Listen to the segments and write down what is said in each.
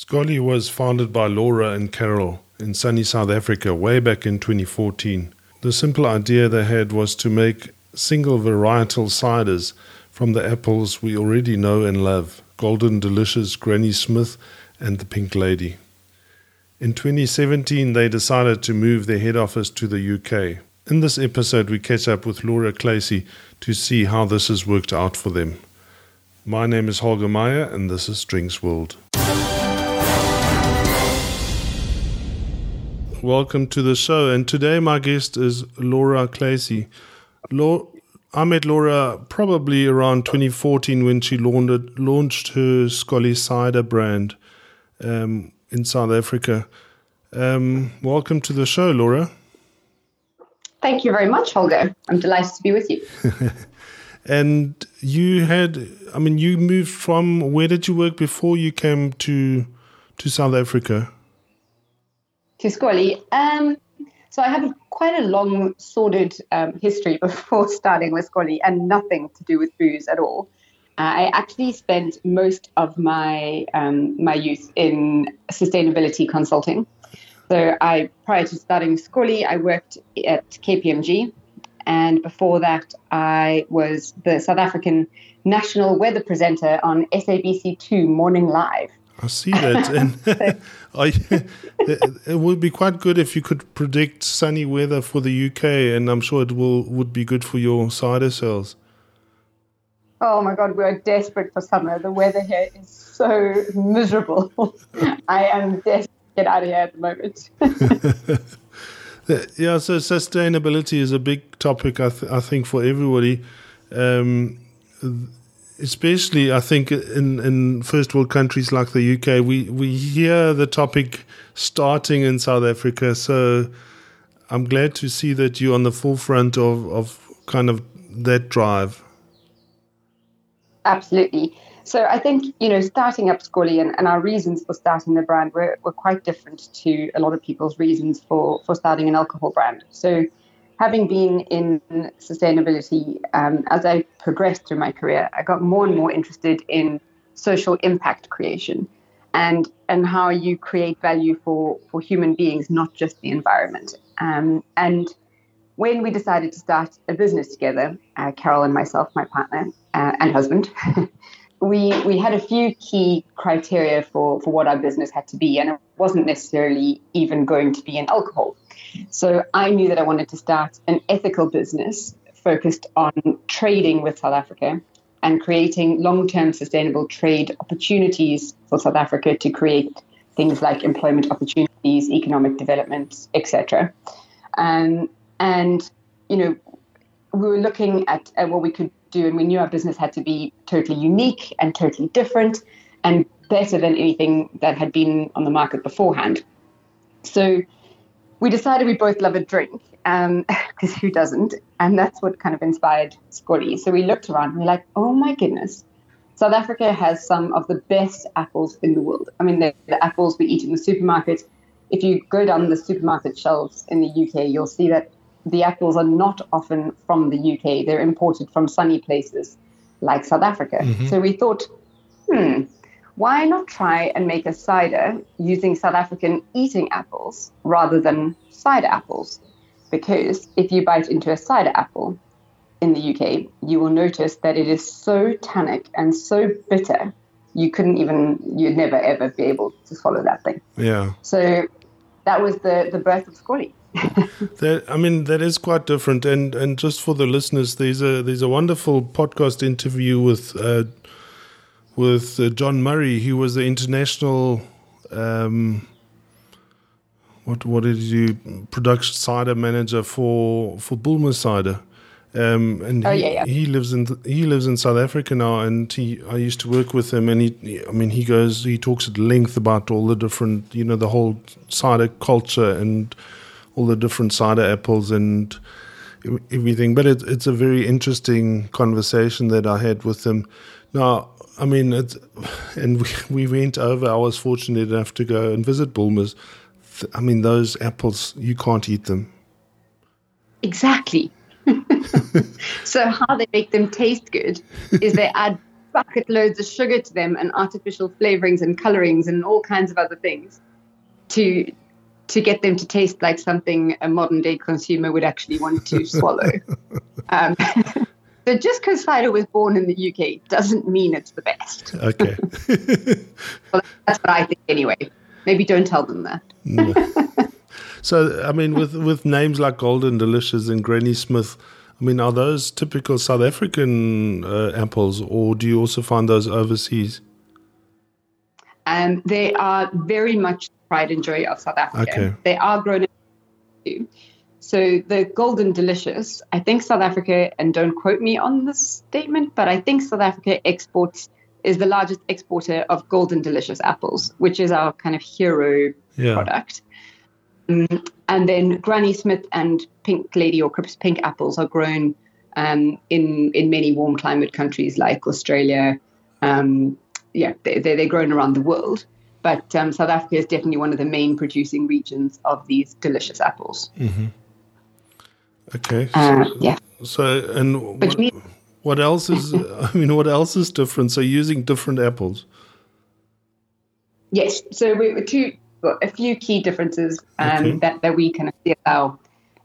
Skollie was founded by Laura and Carol in sunny South Africa way back in 2014. The simple idea they had was to make single varietal ciders from the apples we already know and love Golden Delicious, Granny Smith, and the Pink Lady. In 2017, they decided to move their head office to the UK. In this episode, we catch up with Laura Clacy to see how this has worked out for them. My name is Holger Meyer, and this is Drinks World. Welcome to the show, and today my guest is Laura Clacy. Laura, I met Laura probably around 2014 when she launched, launched her Skollie Cider brand um, in South Africa. Um, welcome to the show, Laura. Thank you very much, Holger. I'm delighted to be with you. and you had, I mean, you moved from where did you work before you came to to South Africa? To Skollie. Um, so I have quite a long, sordid um, history before starting with Skollie, and nothing to do with booze at all. Uh, I actually spent most of my um, my youth in sustainability consulting. So I, prior to starting Skollie, I worked at KPMG, and before that, I was the South African national weather presenter on SABC2 Morning Live. I see that, and I, it would be quite good if you could predict sunny weather for the UK, and I'm sure it will would be good for your cider sales. Oh my God, we're desperate for summer. The weather here is so miserable. I am desperate to get out of here at the moment. yeah, so sustainability is a big topic, I, th- I think, for everybody. Um, especially, I think, in, in first world countries like the UK, we, we hear the topic starting in South Africa. So I'm glad to see that you're on the forefront of, of kind of that drive. Absolutely. So I think, you know, starting up Skollie and, and our reasons for starting the brand were, were quite different to a lot of people's reasons for, for starting an alcohol brand. So having been in sustainability, um, as I progressed through my career, I got more and more interested in social impact creation and and how you create value for, for human beings, not just the environment. Um, and when we decided to start a business together, uh, Carol and myself, my partner uh, and husband, we we had a few key criteria for for what our business had to be, and it wasn't necessarily even going to be in alcohol. So I knew that I wanted to start an ethical business focused on trading with South Africa and creating long-term sustainable trade opportunities for South Africa to create things like employment opportunities, economic development, etc. Um, and you know, we were looking at, at what we could do. And we knew our business had to be totally unique and totally different and better than anything that had been on the market beforehand. So we decided we both love a drink, because um, who doesn't? And that's what kind of inspired Skollie. So we looked around and we're like, oh my goodness, South Africa has some of the best apples in the world. I mean, the, the apples we eat in the supermarket. If you go down the supermarket shelves in the UK, you'll see that the apples are not often from the UK. They're imported from sunny places like South Africa. Mm-hmm. So we thought, hmm, why not try and make a cider using South African eating apples rather than cider apples? Because if you bite into a cider apple in the UK, you will notice that it is so tannic and so bitter, you couldn't even, you'd never ever be able to swallow that thing. Yeah. So that was the, the birth of Skollie. that, I mean, that is quite different. And and just for the listeners, there's a there's a wonderful podcast interview with uh, with uh, John Murray. He was the international. Um, what what did you production cider manager for for Bulmer cider, um, and oh, he, yeah, yeah. he lives in he lives in South Africa now, and he I used to work with him, and he I mean he goes he talks at length about all the different you know the whole cider culture and all the different cider apples and everything. But it, it's a very interesting conversation that I had with him. Now, I mean, it's, and we, we went over. I was fortunate enough to go and visit Bulmers. I mean, those apples, you can't eat them. Exactly. so, how they make them taste good is they add bucket loads of sugar to them and artificial flavorings and colorings and all kinds of other things to to get them to taste like something a modern day consumer would actually want to swallow. Um, so just because cider was born in the UK doesn't mean it's the best. Okay. well, that's what I think anyway. Maybe don't tell them that. no. So, I mean, with, with names like Golden Delicious and Granny Smith, I mean, are those typical South African uh, apples, or do you also find those overseas? Um, they are very much pride and joy of South Africa. Okay. They are grown in so the Golden Delicious, I think South Africa, and don't quote me on this statement, but I think South Africa exports is the largest exporter of Golden Delicious apples, which is our kind of hero yeah. product. Um, and then Granny Smith and Pink Lady or Crisp Pink apples are grown um, in in many warm climate countries like Australia. Um, yeah, they, they, are grown around the world. But um, South Africa is definitely one of the main producing regions of these delicious apples. Mm-hmm. Okay. Uh, yeah. So, and what, what else is? I mean, what else is different? So, using different apples. Yes. So, we two a few key differences um, okay. that, that we kind of see as our,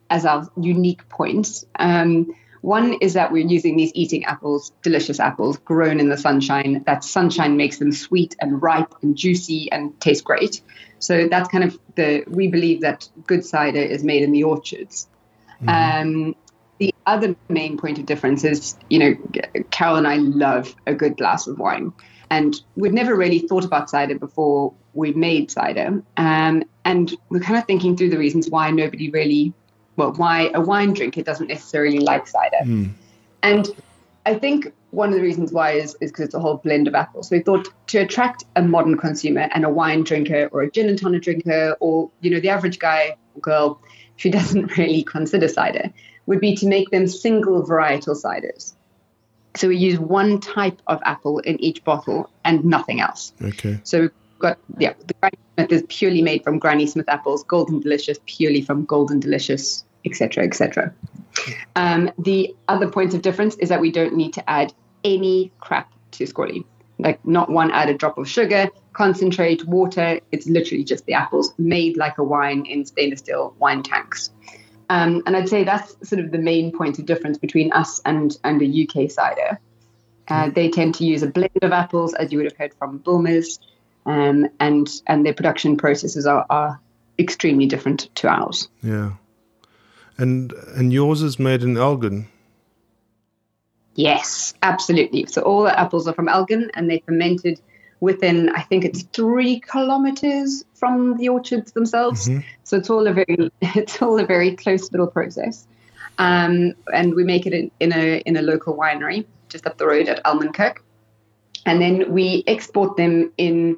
as our unique points. Um, one is that we're using these eating apples, delicious apples, grown in the sunshine. That sunshine makes them sweet and ripe and juicy and taste great. So that's kind of the, we believe that good cider is made in the orchards. Mm-hmm. Um, the other main point of difference is, you know, Carol and I love a good glass of wine. And we'd never really thought about cider before we made cider. Um, and we're kind of thinking through the reasons why nobody really, well, why a wine drinker doesn't necessarily like cider. Mm. And I think one of the reasons why is because it's a whole blend of apples. So we thought to attract a modern consumer and a wine drinker or a gin and tonic drinker or, you know, the average guy or girl who doesn't really consider cider would be to make them single varietal ciders. So we use one type of apple in each bottle and nothing else. Okay. So we've got yeah, the Granny Smith is purely made from Granny Smith apples, Golden Delicious purely from Golden Delicious, etc., etc. Um, the other point of difference is that we don't need to add any crap to Skollie. Like not one added drop of sugar, concentrate, water. It's literally just the apples made like a wine in stainless steel wine tanks. Um, and I'd say that's sort of the main point of difference between us and, and a UK cider. Uh, they tend to use a blend of apples, as you would have heard from Bulmers, um, and and their production processes are, are extremely different to ours. Yeah, and and yours is made in Elgin. Yes, absolutely. So all the apples are from Elgin, and they're fermented within I think it's three kilometers from the orchards themselves. Mm-hmm. So it's all a very it's all a very close little process. Um, and we make it in, in, a in a local winery just up the road at Almenkerk. And then we export them in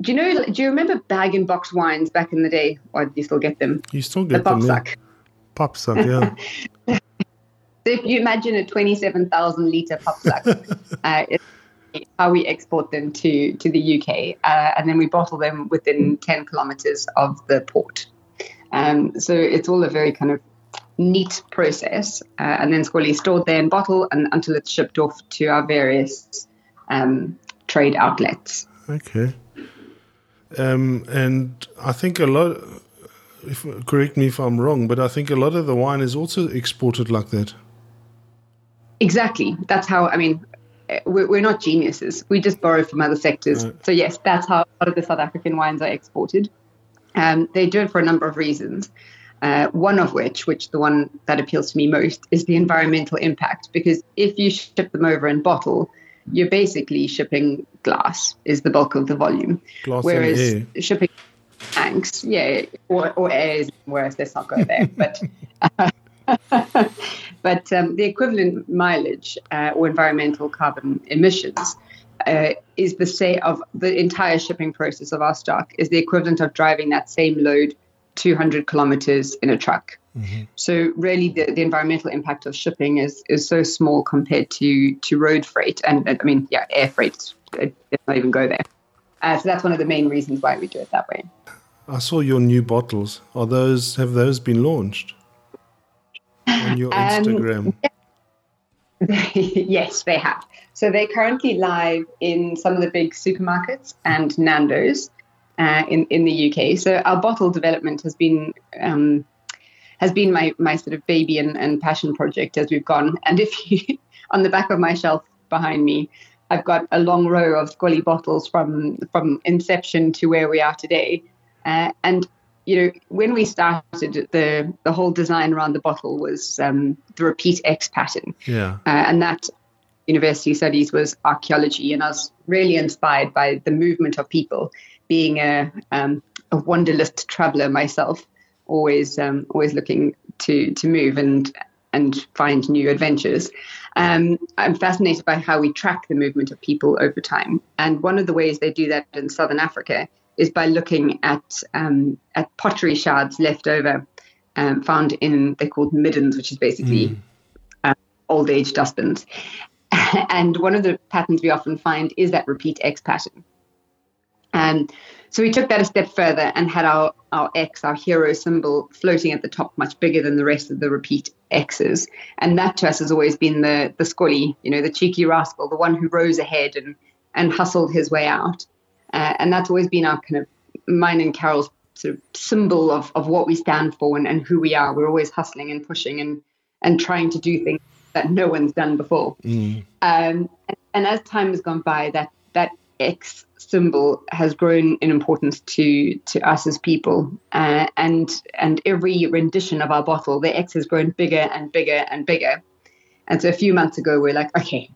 do you know do you remember bag and box wines back in the day? Or do you still get them? You still get them. the them. Papsak. Yeah. yeah. so if you imagine a twenty seven thousand liter Papsak, uh, it's how we export them to to the UK, uh, and then we bottle them within ten kilometers of the port. Um, so it's all a very kind of neat process, uh, and then Skollie stored there in bottle and until it's shipped off to our various um, trade outlets. Okay. Um, and I think a lot. If, correct me if I'm wrong, but I think a lot of the wine is also exported like that. Exactly. That's how. I mean, we're, not geniuses. We just borrow from other sectors. Right. So yes, that's how a lot of the South African wines are exported. Um, they do it for a number of reasons. Uh, one of which, which the one that appeals to me most, is the environmental impact. Because if you ship them over in bottle, you're basically shipping glass is the bulk of the volume. Glass Whereas shipping tanks, yeah, or, or air is worse. Let's not go there. but uh, but um, the equivalent mileage uh, or environmental carbon emissions uh, is the say of the entire shipping process of our stock is the equivalent of driving that same load 200 kilometers in a truck. Mm-hmm. So really, the, the environmental impact of shipping is is so small compared to to road freight, and I mean, yeah, air freight it, it not even go there. Uh, so that's one of the main reasons why we do it that way. I saw your new bottles. Are those have those been launched? On your um, Instagram? Um, yes, they have. So they're currently live in some of the big supermarkets and Nando's uh, in in the UK. So our bottle development has been um, has been my my sort of baby and, and passion project as we've gone. And if you on the back of my shelf behind me, I've got a long row of Skollie bottles from from inception to where we are today. Uh, and you know, when we started, the the whole design around the bottle was um, the repeat X pattern. Yeah. Uh, and that university studies was archaeology, and I was really inspired by the movement of people. Being a um, a wanderlust traveller myself, always um, always looking to to move and and find new adventures. Um, I'm fascinated by how we track the movement of people over time. And one of the ways they do that in Southern Africa is by looking at um, at pottery shards left over, um, found in they're called middens, which is basically mm. old age dustbins. and one of the patterns we often find is that repeat X pattern. And so we took that a step further and had our, our X, our hero symbol, floating at the top, much bigger than the rest of the repeat X's. And that to us has always been the the skollie, you know, the cheeky rascal, the one who rose ahead and and hustled his way out. Uh, and that's always been our kind of mine and Carol's sort of symbol of, of what we stand for and, and who we are. We're always hustling and pushing and and trying to do things that no one's done before. Mm. Um, and, and as time has gone by, that that X symbol has grown in importance to to us as people, uh, and and every rendition of our bottle, the X has grown bigger and bigger and bigger. And so a few months ago, we're like, okay,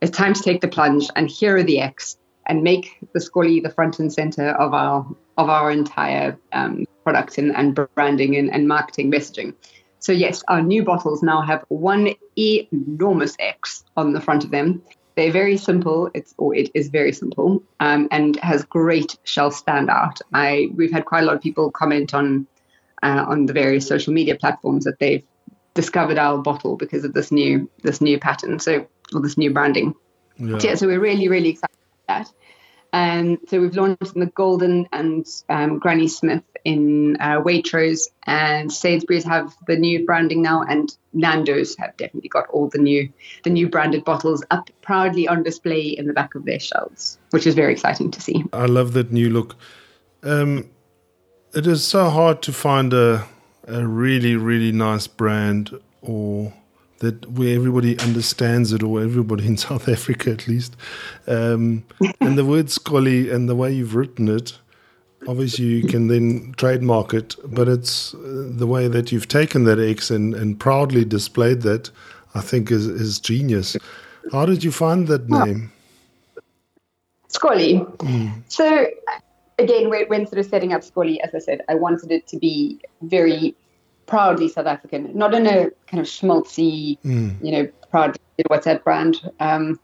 it's time to take the plunge, and here are the X, and make the Skollie the front and center of our of our entire um, product and, and branding and, and marketing messaging. So yes, our new bottles now have one enormous X on the front of them, they're very simple. It's or it is very simple um, and has great shelf standout. I we've had quite a lot of people comment on uh, on the various social media platforms that they've discovered our bottle because of this new this new pattern. So or this new branding. Yeah. So, yeah, so we're really really excited that. Um, so we've launched in the Golden and um, Granny Smith in uh, Waitrose, and Sainsbury's have the new branding now, and Nando's have definitely got all the new the new branded bottles up proudly on display in the back of their shelves, which is very exciting to see. I love that new look. Um, it is so hard to find a a really really nice brand or that where everybody understands it, or everybody in South Africa at least. Um, and the word Skollie and the way you've written it, obviously you can then trademark it, but it's uh, the way that you've taken that X and, and proudly displayed that, I think is, is genius. How did you find that name? Skollie. Mm. So again, when sort of setting up Skollie, as I said, I wanted it to be very proudly South African, not in a kind of schmaltzy, mm. you know, proud what's that brand. Um,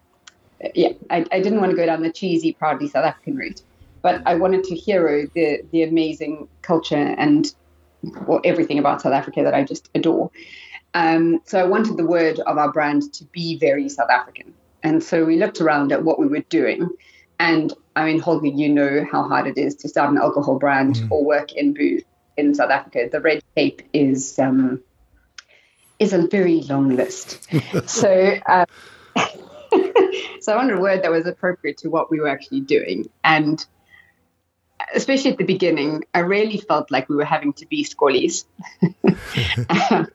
yeah, I, I didn't want to go down the cheesy, proudly South African route, but I wanted to hero the the amazing culture and well, everything about South Africa that I just adore. Um, so I wanted the word of our brand to be very South African, and so we looked around at what we were doing. And I mean, Holger, you know how hard it is to start an alcohol brand mm. or work in booze in South Africa, the red tape is um, is a very long list. so. Um, so I wanted a word that was appropriate to what we were actually doing. And especially at the beginning, I really felt like we were having to be skollies.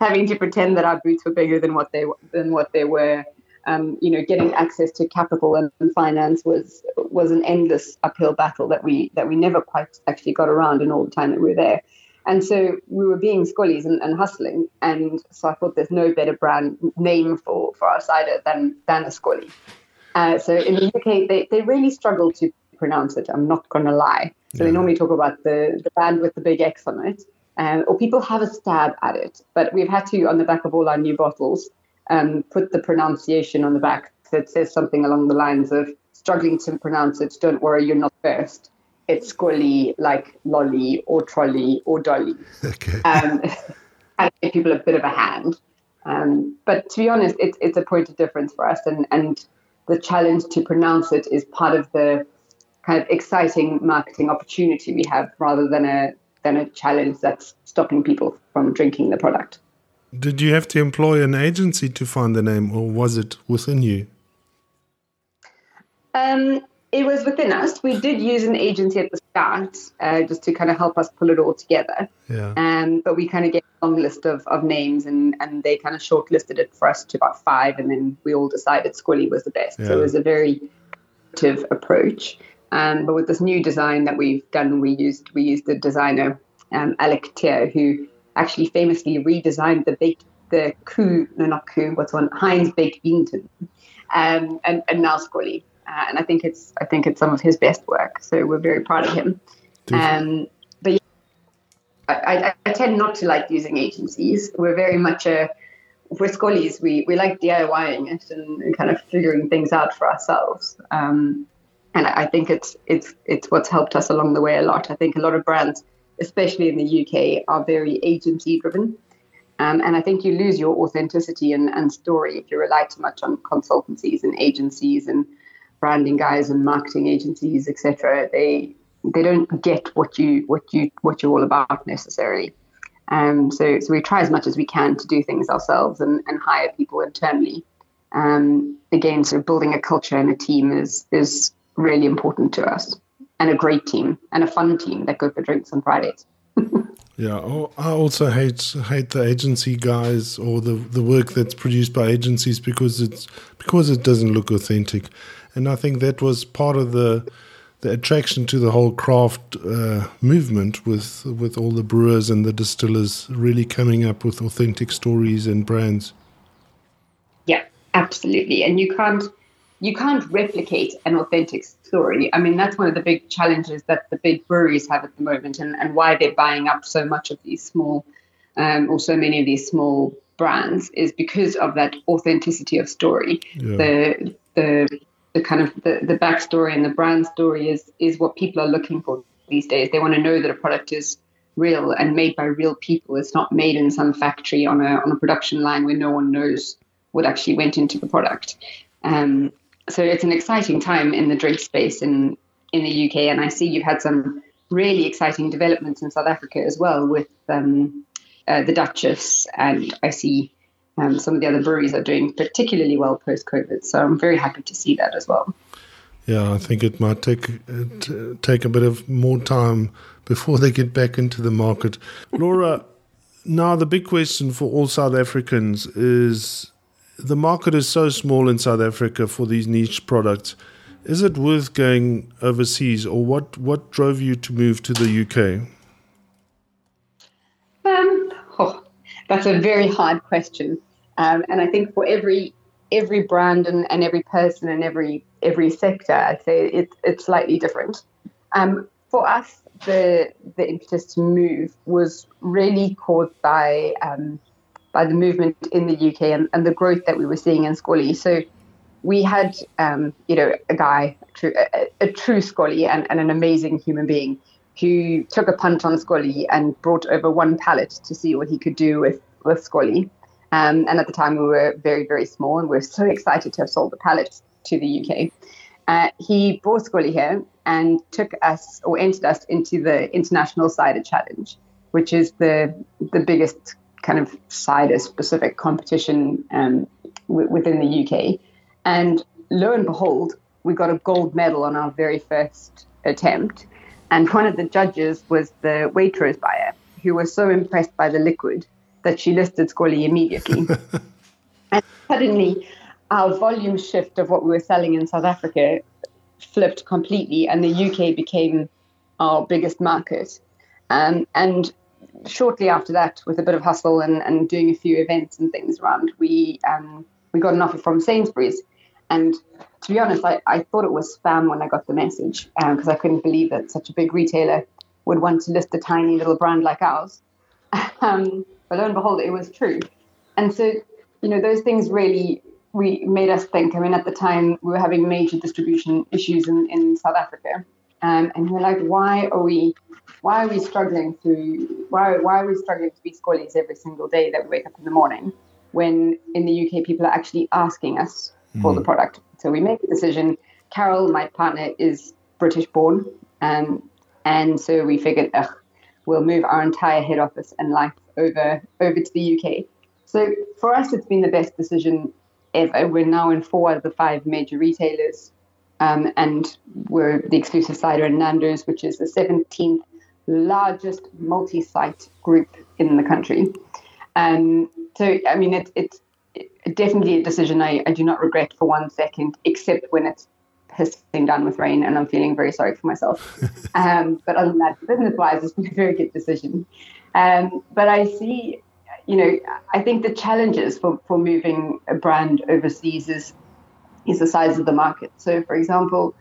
having to pretend that our boots were bigger than what they than what they were um, you know, getting access to capital and, finance was was an endless uphill battle that we that we never quite actually got around in all the time that we were there. And so we were being skollies and, and hustling. And so I thought there's no better brand name for, for our cider than, than a skollie. Uh, so in the UK, they, they really struggle to pronounce it. I'm not going to lie. So yeah. they normally talk about the, the band with the big X on it. Um, or people have a stab at it. But we've had to, on the back of all our new bottles, um, put the pronunciation on the back that says something along the lines of struggling to pronounce it, don't worry, you're not first. It's skollie like lolly or trolley or dolly. Okay. Um, and give people a bit of a hand. Um, but to be honest, it's it's a point of difference for us, and, and the challenge to pronounce it is part of the kind of exciting marketing opportunity we have, rather than a than a challenge that's stopping people from drinking the product. Did you have to employ an agency to find the name, or was it within you? Um, it was within us. We did use an agency at the start uh, just to kind of help us pull it all together. Yeah. Um, but we kind of gave a long list of, of names and, and they kind of shortlisted it for us to about five. And then we all decided Skollie was the best. Yeah. So it was a very active approach. Um, but with this new design that we've done, we used we used the designer um, Alec Tier, who actually famously redesigned the baked the coup no not coup what's one Heinz baked bean tin, um, and and now Skollie. Uh, and I think it's I think it's some of his best work. So we're very proud of him. Um, but yeah, I, I, I, tend not to like using agencies. We're very much a we're Skollies. We we like DIYing it and, and kind of figuring things out for ourselves. Um, and I think it's it's it's what's helped us along the way a lot. I think a lot of brands, especially in the UK, are very agency driven. Um, and I think you lose your authenticity and, and story if you rely too much on consultancies and agencies and branding guys and marketing agencies, etc. They they don't get what you what you what you're all about necessarily. Um, so so we try as much as we can to do things ourselves and, and hire people internally. Um, again, sort of building a culture and a team is is really important to us, and a great team and a fun team that go for drinks on Fridays. Yeah, oh, I also hate hate the agency guys or the the work that's produced by agencies because it's because it doesn't look authentic and I think that was part of the the attraction to the whole craft uh, movement with with all the brewers and the distillers really coming up with authentic stories and brands. Yeah, absolutely, and you can't you can't replicate an authentic story. I mean, that's one of the big challenges that the big breweries have at the moment, and, and why they're buying up so much of these small, um, or so many of these small brands, is because of that authenticity of story. Yeah. The the the kind of the, the backstory and the brand story is is what people are looking for these days. They want to know that a product is real and made by real people. It's not made in some factory on a on a production line where no one knows what actually went into the product. Um, so it's an exciting time in the drink space in in the UK, and I see you've had some really exciting developments in South Africa as well with um, uh, the Duchess, and I see um, some of the other breweries are doing particularly well post COVID. So I'm very happy to see that as well. Yeah, I think it might take uh, take a bit of more time before they get back into the market. Laura, now the big question for all South Africans is the market is so small in South Africa for these niche products. Is it worth going overseas, or what? What drove you to move to the UK? That's a very hard question, um, and I think for every every brand and, and every person and every every sector, I'd say it's it's slightly different. Um, for us, the the impetus to move was really caused by um, by the movement in the UK and, and, the growth that we were seeing in Skollie. So we had, um, you know, a guy, a true, a, a true Skollie and, and, an amazing human being who took a punt on Skollie and brought over one pallet to see what he could do with, with Skollie. Um, and at the time, we were very, very small, and we are so excited to have sold the pallet to the UK. Uh, he brought Skollie here and took us or entered us into the International Cider Challenge, which is the the biggest kind of cider specific competition um, w- within the UK. And lo and behold, we got a gold medal on our very first attempt. And one of the judges was the Waitrose buyer, who was so impressed by the liquid that she listed Skollie immediately. and suddenly, our volume shift of what we were selling in South Africa flipped completely, and the UK became our biggest market. Um, and shortly after that, with a bit of hustle and, and doing a few events and things around, we um, we got an offer from Sainsbury's. And to be honest, I, I thought it was spam when I got the message because um, I couldn't believe that such a big retailer would want to list a tiny little brand like ours. Um, but lo and behold, it was true. And so, you know, those things really we made us think. I mean, at the time, we were having major distribution issues in, in South Africa. Um, and we're like, why are we why are we struggling to why why are we struggling to be skollies every single day that we wake up in the morning when in the UK people are actually asking us for mm. the product. So we make a decision. Carol, my partner, is British born, um, and so we figured, ugh, we'll move our entire head office and life over over to the UK. So for us, it's been the best decision ever. We're now in four out of the five major retailers, um, and we're the exclusive cider in Nando's, which is the 17th largest multi-site group in the country. Um, so, I mean, it's it's definitely a decision I, I do not regret for one second, except when it's pissing down with rain and I'm feeling very sorry for myself. um, but other than that, business-wise, it's been a very good decision. Um, but I see, you know, I think the challenges for, for moving a brand overseas is is the size of the market. So, for example,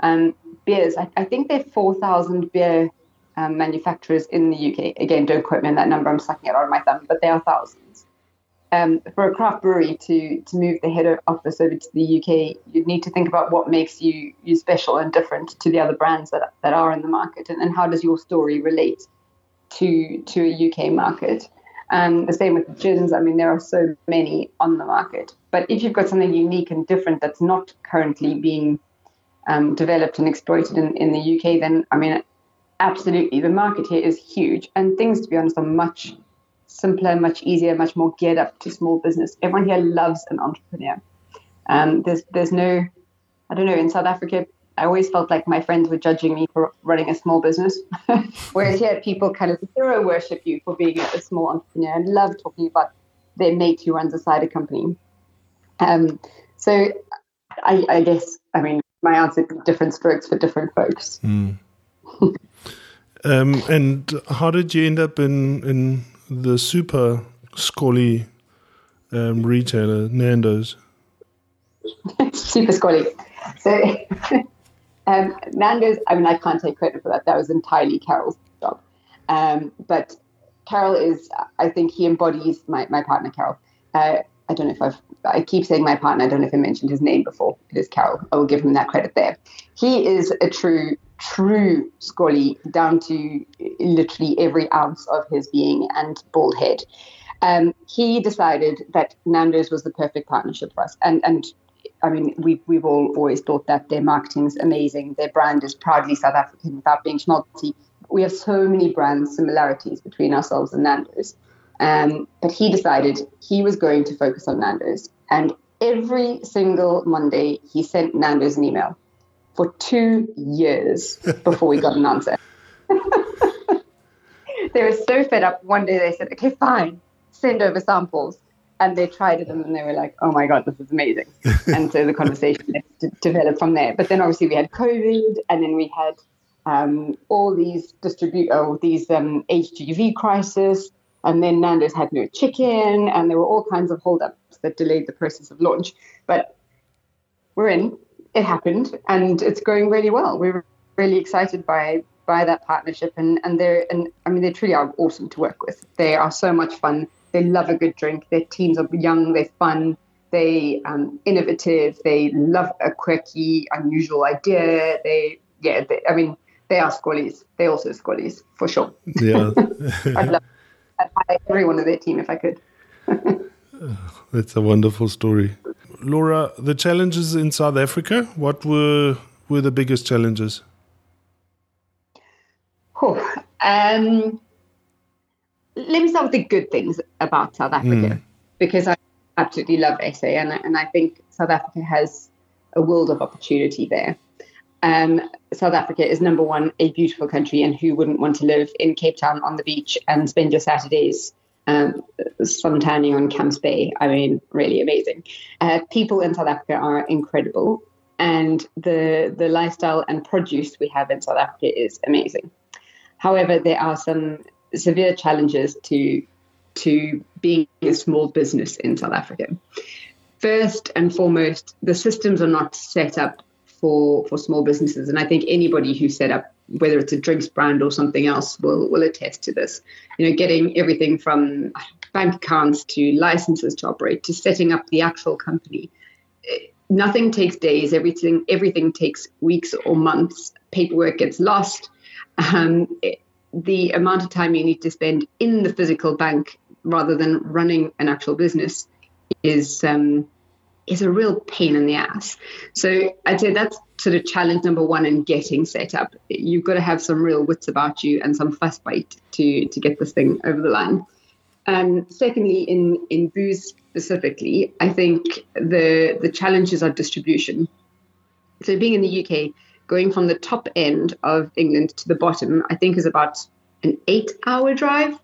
um, beers, I, I think there are 4,000 beer um, manufacturers in the UK. Again, don't quote me on that number, I'm sucking it out of my thumb, but there are thousands. Um, for a craft brewery to, to move the head office over to the UK, you'd need to think about what makes you, you special and different to the other brands that, that are in the market, and, and how does your story relate to to a UK market. And the same with the gins. I mean, there are so many on the market. But if you've got something unique and different that's not currently being um, developed and exploited in, in the UK, then I mean, absolutely, the market here is huge. And things, to be honest, are much simpler, much easier, much more geared up to small business. Everyone here loves an entrepreneur. Um, there's there's no, I don't know, in South Africa, I always felt like my friends were judging me for running a small business. Whereas here, people kind of hero worship you for being a small entrepreneur and love talking about their mate who runs a cider company. Um, so I, I, guess, I mean, my answer different strokes for different folks. Mm. um, and how did you end up in, in the super skollie um, retailer, Nando's? super skollie. So Um, Nando's, I mean, I can't take credit for that. That was entirely Carol's job. Um, but Carol is, I think he embodies my, my partner, Carol. Uh, I don't know if I've, I keep saying my partner, I don't know if I mentioned his name before. It is Carol. I will give him that credit there. He is a true, true Skollie down to literally every ounce of his being and bald head. Um, he decided that Nando's was the perfect partnership for us. And, and I mean, we've, we've all always thought that their marketing is amazing. Their brand is proudly South African without being schmaltzy. We have so many brand similarities between ourselves and Nando's. Um, but he decided he was going to focus on Nando's. And every single Monday, he sent Nando's an email for two years before we got an answer. they were so fed up. One day they said, okay, fine, send over samples and they tried it and they were like, oh my God, this is amazing. and so the conversation developed from there. But then obviously we had COVID and then we had um, all these distribute, oh, these um, HGV crisis. And then Nando's had no chicken and there were all kinds of holdups that delayed the process of launch. But we're in, it happened and it's going really well. We're really excited by by that partnership and, and they're and I mean they truly are awesome to work with. They are so much fun they love a good drink. Their teams are young, they're fun, they um, innovative, they love a quirky, unusual idea. They, yeah, they, I mean, they are skollies. They also skollies for sure. Yeah, I'd hire every one of their team if I could. That's a wonderful story, Laura. The challenges in South Africa. What were were the biggest challenges? Oh, um, let me start with the good things about South Africa mm. because I absolutely love SA and, and I think South Africa has a world of opportunity there. Um, South Africa is number one, a beautiful country, and who wouldn't want to live in Cape Town on the beach and spend your Saturdays um, sun tanning on Camps Bay? I mean, really amazing. Uh, people in South Africa are incredible, and the the lifestyle and produce we have in South Africa is amazing. However, there are some severe challenges to to being a small business in South Africa. First and foremost, the systems are not set up for for small businesses, and I think anybody who set up whether it's a drinks brand or something else will will attest to this. You know, getting everything from bank accounts to licenses to operate to setting up the actual company. Nothing takes days. Everything everything takes weeks or months. Paperwork gets lost. Um, it, the amount of time you need to spend in the physical bank rather than running an actual business is um, is a real pain in the ass. So I'd say that's sort of challenge number one in getting set up. You've got to have some real wits about you and some vasbyt to to get this thing over the line. Um, secondly, in, in booze specifically, I think the the challenges are distribution. So being in the UK, going from the top end of England to the bottom, I think is about an eight hour drive.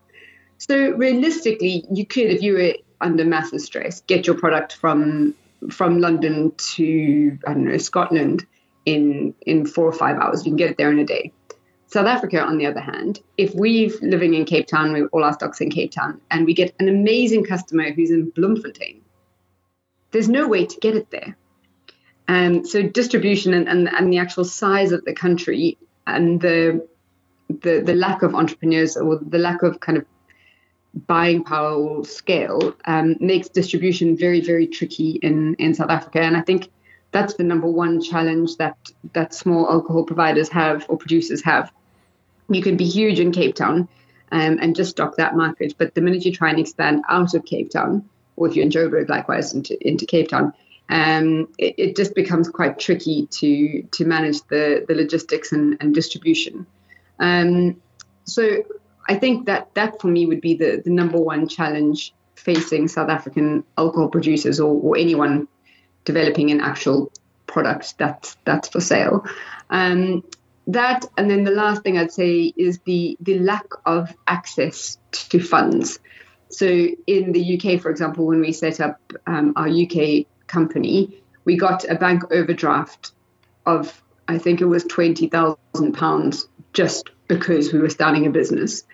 So realistically, you could, if you were under massive stress, get your product from from London to I don't know Scotland in in four or five hours. You can get it there in a day. South Africa, on the other hand, if we're living in Cape Town, we all our stocks in Cape Town, and we get an amazing customer who's in Bloemfontein, there's no way to get it there. And so distribution and, and, and the actual size of the country and the, the the lack of entrepreneurs or the lack of kind of buying power or scale um, makes distribution very very tricky in in South Africa. And I think that's the number one challenge that that small alcohol providers have or producers have you can be huge in Cape Town um, and just stock that market. But the minute you try and expand out of Cape Town, or if you're in Joburg, likewise into, into Cape Town, um, it, it, just becomes quite tricky to to manage the, the logistics and, and distribution. Um, so I think that that for me would be the, the number one challenge facing South African alcohol producers or, or anyone developing an actual product that's that's for sale. Um, that and then the last thing I'd say is the the lack of access to funds. So in the UK, for example, when we set up um, our UK company, we got a bank overdraft of I think it was twenty thousand pounds just because we were starting a business.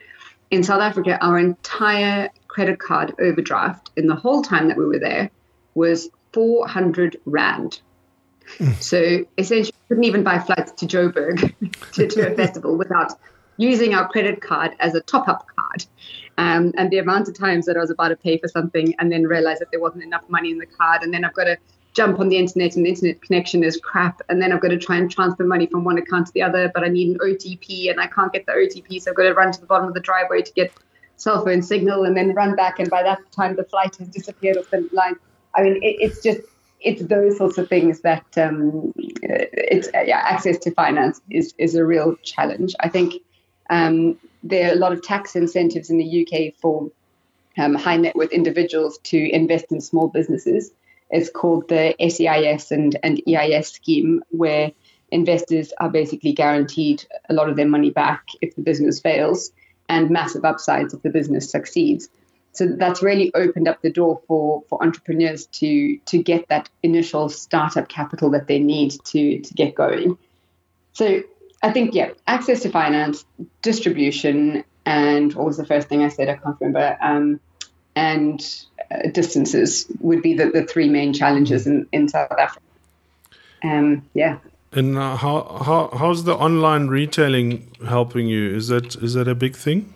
In South Africa, our entire credit card overdraft in the whole time that we were there was 400 rand. So essentially, we couldn't even buy flights to Joburg to, to a festival without using our credit card as a top up card. Um, and the amount of times that I was about to pay for something and then realize that there wasn't enough money in the card, and then I've got to jump on the internet and the internet connection is crap, and then I've got to try and transfer money from one account to the other, but I need an OTP and I can't get the OTP, so I've got to run to the bottom of the driveway to get cell phone signal and then run back, and by that time the flight has disappeared off the line. I mean, it, it's just it's those sorts of things that um, it's yeah, access to finance is is a real challenge. I think um, there are a lot of tax incentives in the UK for um, high net worth individuals to invest in small businesses. It's called the SEIS and, and EIS scheme, where investors are basically guaranteed a lot of their money back if the business fails and massive upsides if the business succeeds. So that's really opened up the door for for entrepreneurs to to get that initial startup capital that they need to to get going. So i think yeah access to finance distribution and what was the first thing i said? I can't remember. Um, and distances would be the, the three main challenges in, in south africa um, yeah and uh, how, how how's the online retailing helping you is that is that a big thing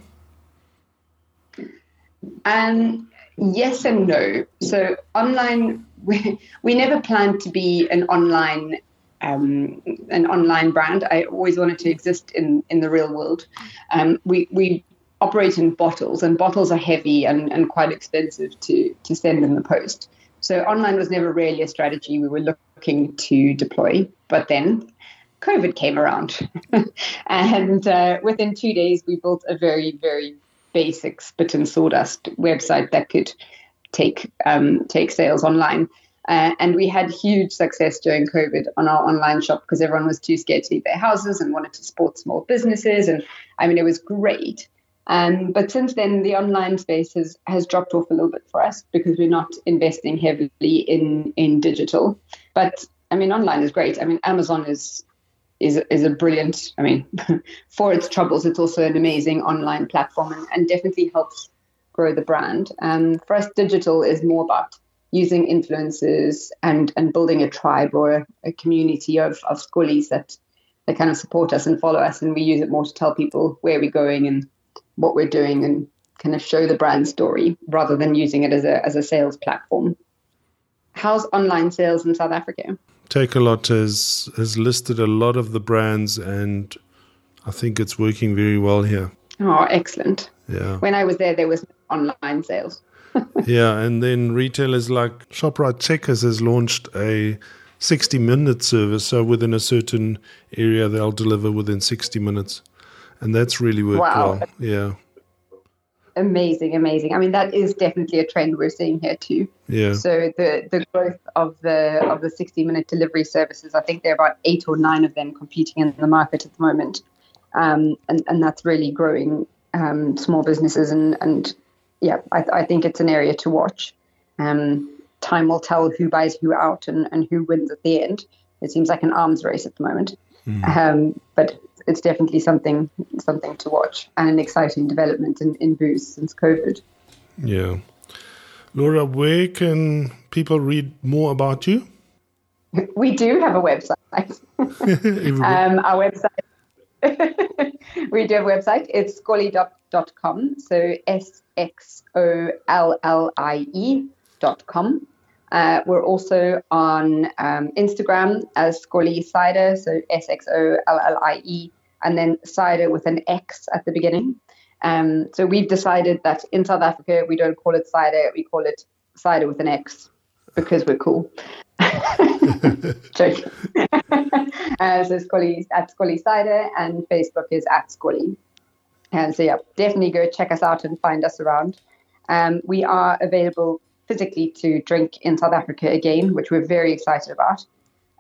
um, yes and no. So online, we, we never planned to be an online um, an online brand. I always wanted to exist in in the real world. Um, we we operate in bottles, and bottles are heavy and, and quite expensive to to send in the post. So online was never really a strategy we were looking to deploy. But then COVID came around, and uh, within two days we built a very very basic spit and sawdust website that could take um, take sales online. Uh, and we had huge success during COVID on our online shop because everyone was too scared to leave their houses and wanted to support small businesses. And I mean, it was great. Um, but since then, the online space has, has dropped off a little bit for us because we're not investing heavily in, in digital. But I mean, online is great. I mean, Amazon is is is a brilliant. I mean, for its troubles, it's also an amazing online platform and, and definitely helps grow the brand. Um, for us, digital is more about using influencers and and building a tribe or a, a community of of skollies that that kind of support us and follow us, and we use it more to tell people where we're going and what we're doing and kind of show the brand story rather than using it as a as a sales platform. How's online sales in South Africa? take Takealot has has listed a lot of the brands, and I think it's working very well here. Oh, excellent! Yeah. When I was there, there was online sales. yeah, and then retailers like Shoprite Checkers has launched a 60 minute service. So within a certain area, they'll deliver within 60 minutes. And that's really worked wow. well. Yeah. Amazing, amazing. I mean, that is definitely a trend we're seeing here too. Yeah. So the the growth of the of the 60 minute delivery services, I think there are about eight or nine of them competing in the market at the moment, um, and and that's really growing um, small businesses and and yeah, I, I think it's an area to watch. Um, time will tell who buys who out and, and who wins at the end. It seems like an arms race at the moment, mm. um, but it's definitely something something to watch and an exciting development in, in booze since COVID. Yeah. Laura, where can people read more about you? We do have a website. um, our website, we do have a website. It's sxollie.com. So S X O L L I E dot com. Uh, we're also on um, Instagram as Sxollie Cider, so S X O L L I E, and then cider with an X at the beginning. Um, so we've decided that in South Africa we don't call it cider, we call it cider with an X because we're cool. Joke. uh, so Sxollie at Sxollie Cider and Facebook is at Sxollie. And so yeah, definitely go check us out and find us around. Um, we are available physically to drink in South Africa again, which we're very excited about.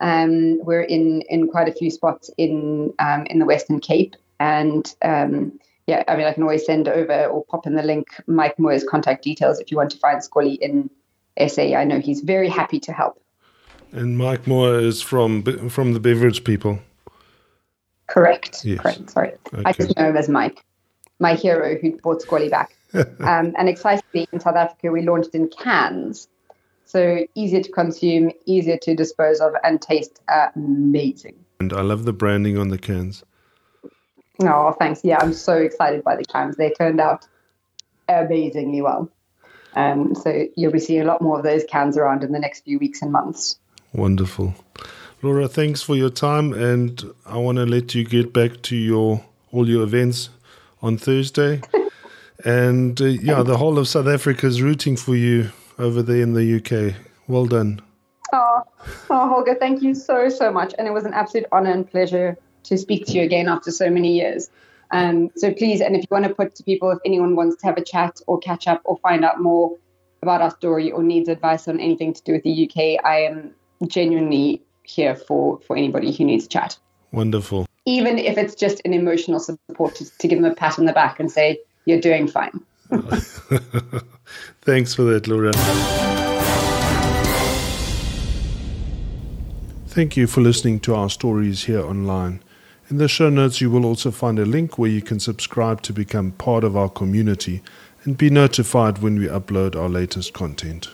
Um, we're in in quite a few spots in um, in the Western Cape, and um, yeah, I mean, I can always send over or pop in the link Mike Moore's contact details if you want to find Sxollie in SA. I know he's very happy to help. And Mike Moore is from from the beverage people. Correct. Yes. Correct. Sorry, okay. I just know him as Mike, my hero who brought Sxollie back. um, and excitedly, in South Africa, we launched in cans. So easier to consume, easier to dispose of, and taste amazing. And I love the branding on the cans. Oh, thanks. Yeah, I'm so excited by the cans. They turned out amazingly well. Um, so you'll be seeing a lot more of those cans around in the next few weeks and months. Wonderful. Laura, thanks for your time, and I want to let you get back to your all your events on Thursday. And uh, yeah, the whole of South Africa is rooting for you over there in the UK. Well done. Oh, oh, Holger, thank you so, so much. And it was an absolute honor and pleasure to speak to you again after so many years. Um, so please, and if you want to put to people, if anyone wants to have a chat or catch up or find out more about our story or needs advice on anything to do with the UK, I am genuinely here for, for anybody who needs a chat. Wonderful. Even if it's just an emotional support to, to give them a pat on the back and say, you're doing fine. Thanks for that, Laura. Thank you for listening to our stories here online. In the show notes, you will also find a link where you can subscribe to become part of our community and be notified when we upload our latest content.